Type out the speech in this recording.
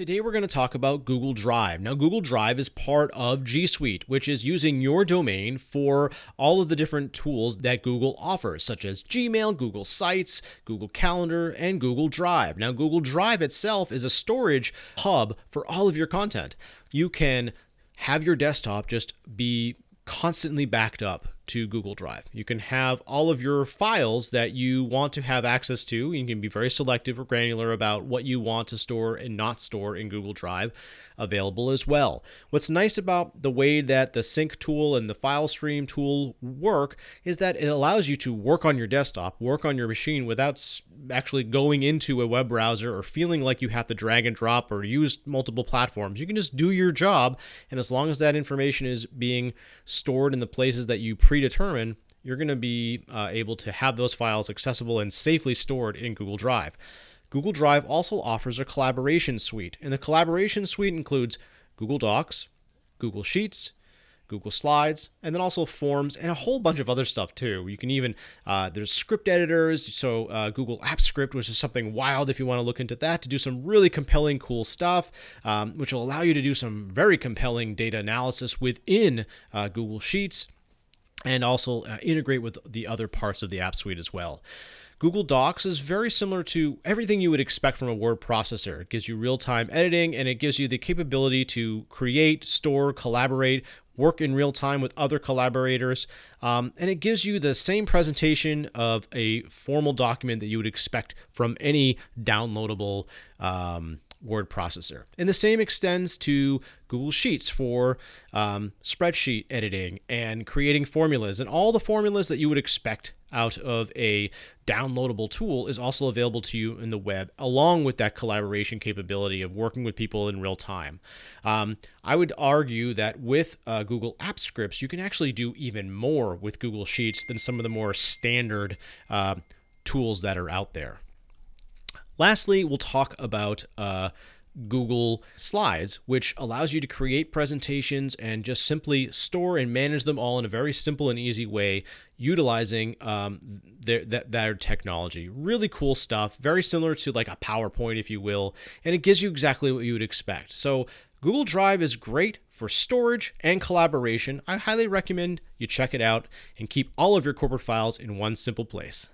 Today we're going to talk about Google Drive. Now, Google Drive is part of G Suite, which is using your domain for all of the different tools that Google offers, such as Gmail, Google Sites, Google Calendar, and Google Drive. Now, Google Drive itself is a storage hub for all of your content. You can have your desktop just be constantly backed up to Google Drive. You can have all of your files that you want to have access to. You can be very selective or granular about what you want to store and not store in Google Drive available as well. What's nice about the way that the sync tool and the file stream tool work is that it allows you to work on your desktop, work on your machine without actually going into a web browser or feeling like you have to drag and drop or use multiple platforms. You can just do your job, and as long as that information is being stored in the places that you predetermine, you're going to be uh, able to have those files accessible and safely stored in Google Drive. Google Drive also offers a collaboration suite, and the collaboration suite includes Google Docs, Google Sheets, Google Slides, and then also Forms and a whole bunch of other stuff too. You can even uh, there's script editors, so uh, Google Apps Script, which is something wild if you want to look into that to do some really compelling, cool stuff, um, which will allow you to do some very compelling data analysis within uh, Google Sheets, and also uh, integrate with the other parts of the App Suite as well. Google Docs is very similar to everything you would expect from a word processor. It gives you real time editing and it gives you the capability to create, store, collaborate, work in real time with other collaborators. Um, and it gives you the same presentation of a formal document that you would expect from any downloadable. Um, word processor. And the same extends to Google Sheets for um, spreadsheet editing and creating formulas. And all the formulas that you would expect out of a downloadable tool is also available to you in the web, along with that collaboration capability of working with people in real time. Um, I would argue that with uh, Google Apps Scripts, you can actually do even more with Google Sheets than some of the more standard uh, tools that are out there. Lastly, we'll talk about uh, Google Slides, which allows you to create presentations and just simply store and manage them all in a very simple and easy way, utilizing um, their, that, their technology. Really cool stuff, very similar to like a PowerPoint, if you will, and it gives you exactly what you would expect. So, Google Drive is great for storage and collaboration. I highly recommend you check it out and keep all of your corporate files in one simple place.